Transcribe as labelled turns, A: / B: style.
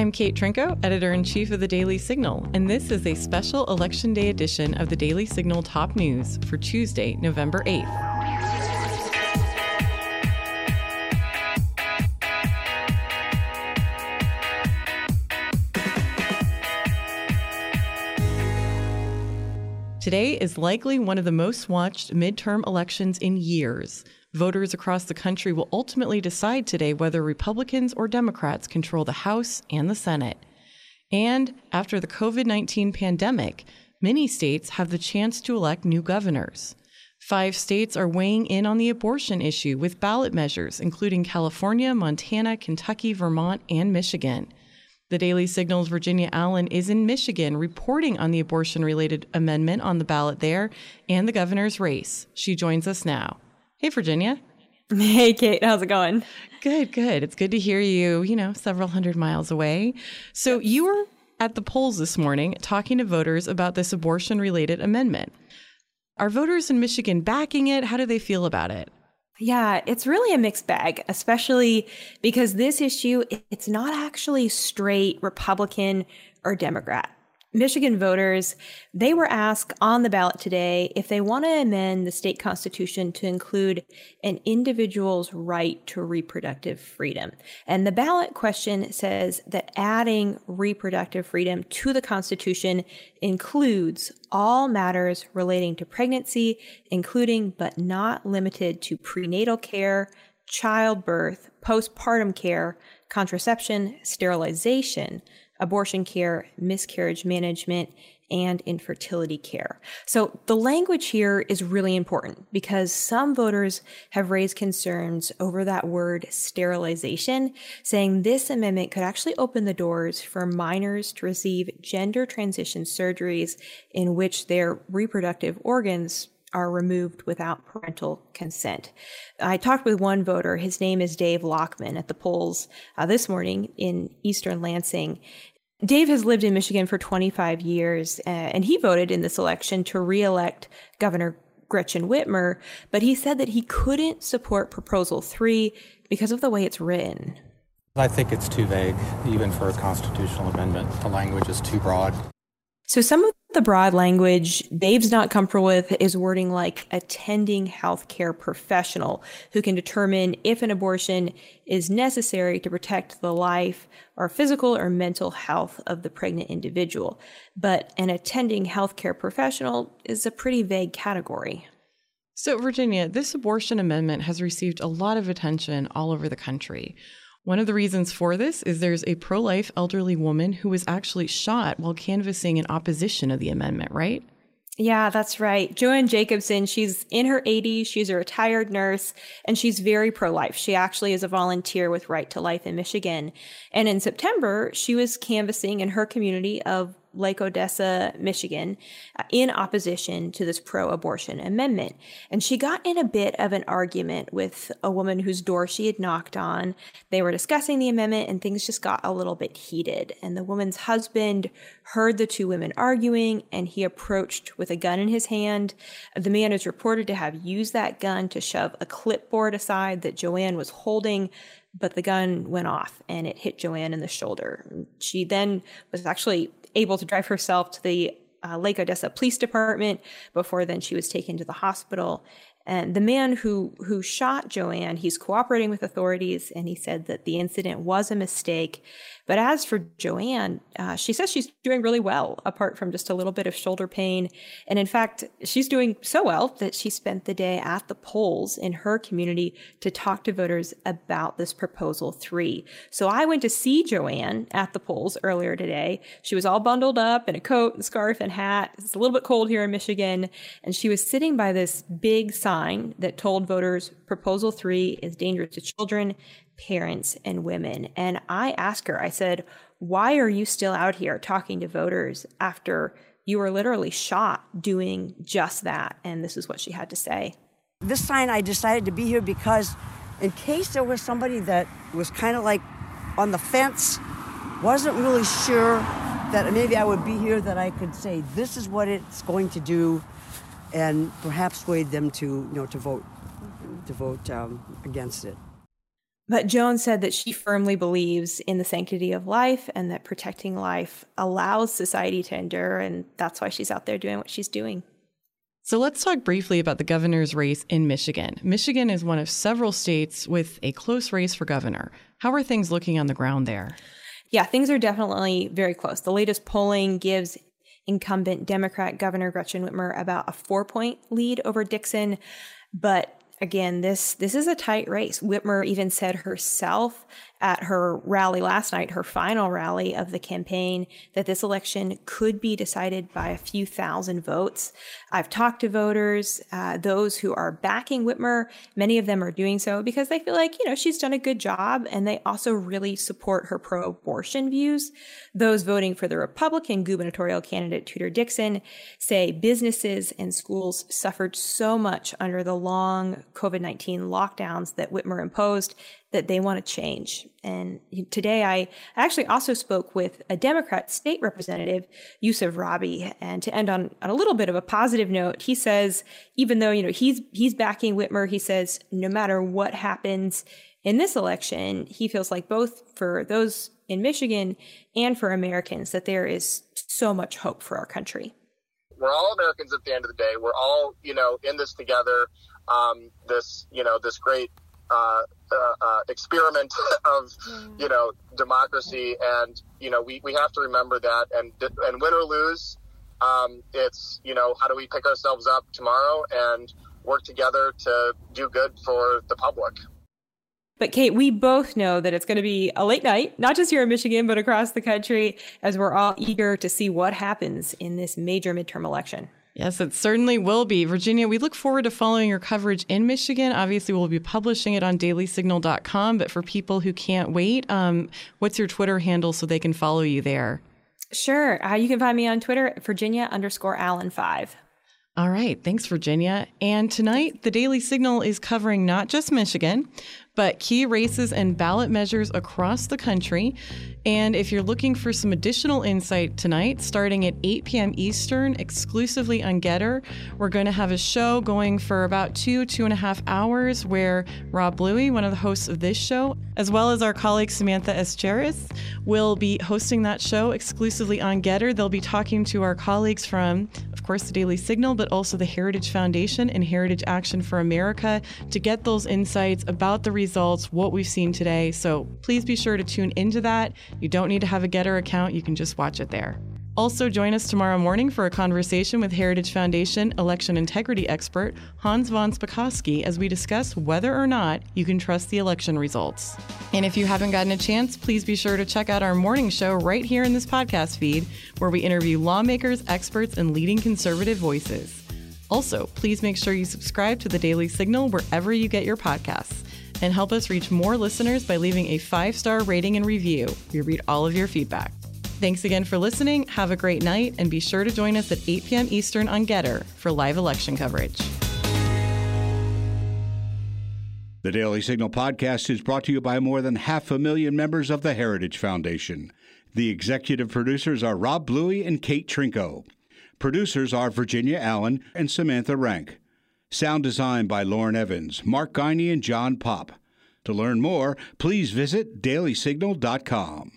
A: I'm Kate Trinko, editor in chief of the Daily Signal, and this is a special Election Day edition of the Daily Signal Top News for Tuesday, November 8th. Today is likely one of the most watched midterm elections in years. Voters across the country will ultimately decide today whether Republicans or Democrats control the House and the Senate. And after the COVID 19 pandemic, many states have the chance to elect new governors. Five states are weighing in on the abortion issue with ballot measures, including California, Montana, Kentucky, Vermont, and Michigan. The Daily Signal's Virginia Allen is in Michigan reporting on the abortion related amendment on the ballot there and the governor's race. She joins us now. Hey, Virginia.
B: Hey, Kate. How's it going?
A: Good, good. It's good to hear you, you know, several hundred miles away. So you were at the polls this morning talking to voters about this abortion related amendment. Are voters in Michigan backing it? How do they feel about it?
B: Yeah, it's really a mixed bag, especially because this issue, it's not actually straight Republican or Democrat. Michigan voters, they were asked on the ballot today if they want to amend the state constitution to include an individual's right to reproductive freedom. And the ballot question says that adding reproductive freedom to the constitution includes all matters relating to pregnancy, including but not limited to prenatal care, childbirth, postpartum care, contraception, sterilization, abortion care, miscarriage management, and infertility care. So the language here is really important because some voters have raised concerns over that word sterilization, saying this amendment could actually open the doors for minors to receive gender transition surgeries in which their reproductive organs are removed without parental consent. I talked with one voter. His name is Dave Lockman at the polls uh, this morning in Eastern Lansing. Dave has lived in Michigan for 25 years, uh, and he voted in this election to reelect Governor Gretchen Whitmer, but he said that he couldn't support Proposal 3 because of the way it's written.
C: I think it's too vague, even for a constitutional amendment. The language is too broad.
B: So some of the broad language Dave's not comfortable with is wording like attending healthcare professional who can determine if an abortion is necessary to protect the life or physical or mental health of the pregnant individual. But an attending healthcare professional is a pretty vague category.
A: So, Virginia, this abortion amendment has received a lot of attention all over the country. One of the reasons for this is there's a pro life elderly woman who was actually shot while canvassing in opposition of the amendment, right?
B: Yeah, that's right. Joanne Jacobson, she's in her 80s. She's a retired nurse and she's very pro life. She actually is a volunteer with Right to Life in Michigan. And in September, she was canvassing in her community of Lake Odessa, Michigan, uh, in opposition to this pro abortion amendment. And she got in a bit of an argument with a woman whose door she had knocked on. They were discussing the amendment and things just got a little bit heated. And the woman's husband heard the two women arguing and he approached with a gun in his hand. The man is reported to have used that gun to shove a clipboard aside that Joanne was holding but the gun went off and it hit Joanne in the shoulder. She then was actually able to drive herself to the uh, Lake Odessa Police Department before then she was taken to the hospital. And the man who who shot Joanne, he's cooperating with authorities, and he said that the incident was a mistake. But as for Joanne, uh, she says she's doing really well, apart from just a little bit of shoulder pain. And in fact, she's doing so well that she spent the day at the polls in her community to talk to voters about this proposal three. So I went to see Joanne at the polls earlier today. She was all bundled up in a coat and scarf and hat. It's a little bit cold here in Michigan. And she was sitting by this big sign that told voters proposal three is dangerous to children parents and women. And I asked her, I said, why are you still out here talking to voters after you were literally shot doing just that? And this is what she had to say.
D: This sign, I decided to be here because in case there was somebody that was kind of like on the fence, wasn't really sure that maybe I would be here, that I could say, this is what it's going to do, and perhaps sway them to, you know, to vote, to vote um, against it.
B: But Joan said that she firmly believes in the sanctity of life and that protecting life allows society to endure. And that's why she's out there doing what she's doing.
A: So let's talk briefly about the governor's race in Michigan. Michigan is one of several states with a close race for governor. How are things looking on the ground there?
B: Yeah, things are definitely very close. The latest polling gives incumbent Democrat Governor Gretchen Whitmer about a four point lead over Dixon. But again, this this is a tight race. Whitmer even said herself at her rally last night, her final rally of the campaign, that this election could be decided by a few thousand votes. I've talked to voters, uh, those who are backing Whitmer. Many of them are doing so because they feel like, you know, she's done a good job and they also really support her pro abortion views. Those voting for the Republican gubernatorial candidate, Tudor Dixon, say businesses and schools suffered so much under the long COVID 19 lockdowns that Whitmer imposed that they want to change. And today I actually also spoke with a Democrat state representative, Yousef Rabhi. And to end on, on a little bit of a positive note, he says, even though, you know, he's he's backing Whitmer, he says no matter what happens in this election, he feels like both for those in Michigan and for Americans that there is so much hope for our country.
E: We're all Americans at the end of the day. We're all, you know, in this together. Um, this, you know, this great uh, uh, uh, experiment of you know democracy, and you know we, we have to remember that. And and win or lose, um, it's you know how do we pick ourselves up tomorrow and work together to do good for the public.
B: But Kate, we both know that it's going to be a late night, not just here in Michigan, but across the country, as we're all eager to see what happens in this major midterm election.
A: Yes, it certainly will be. Virginia, we look forward to following your coverage in Michigan. Obviously, we'll be publishing it on dailysignal.com. But for people who can't wait, um, what's your Twitter handle so they can follow you there?
B: Sure. Uh, you can find me on Twitter, at Virginia underscore Allen 5.
A: All right. Thanks, Virginia. And tonight, the Daily Signal is covering not just Michigan, but key races and ballot measures across the country. And if you're looking for some additional insight tonight, starting at 8 p.m. Eastern, exclusively on GETTR, we're going to have a show going for about two, two and a half hours where Rob Bluey, one of the hosts of this show, as well as our colleague Samantha Aschieris, will be hosting that show exclusively on GETTR. They'll be talking to our colleagues from, of course, the Daily Signal, but also the Heritage Foundation and Heritage Action for America to get those insights about the results, what we've seen today. So please be sure to tune into that. You don't need to have a GETTR account, you can just watch it there. Also, join us tomorrow morning for a conversation with Heritage Foundation election integrity expert Hans von Spakovsky as we discuss whether or not you can trust the election results. And if you haven't gotten a chance, please be sure to check out our morning show right here in this podcast feed, where we interview lawmakers, experts, and leading conservative voices. Also, please make sure you subscribe to the Daily Signal wherever you get your podcasts and help us reach more listeners by leaving a five star rating and review. We read all of your feedback. Thanks again for listening. Have a great night, and be sure to join us at 8 p.m. Eastern on GETTR for live election coverage.
F: The Daily Signal podcast is brought to you by more than half a million members of the Heritage Foundation. The executive producers are Rob Bluey and Kate Trinko. Producers are Virginia Allen and Samantha Renck. Sound design by Lauren Evans, Mark Geiney, and John Popp. To learn more, please visit dailysignal.com.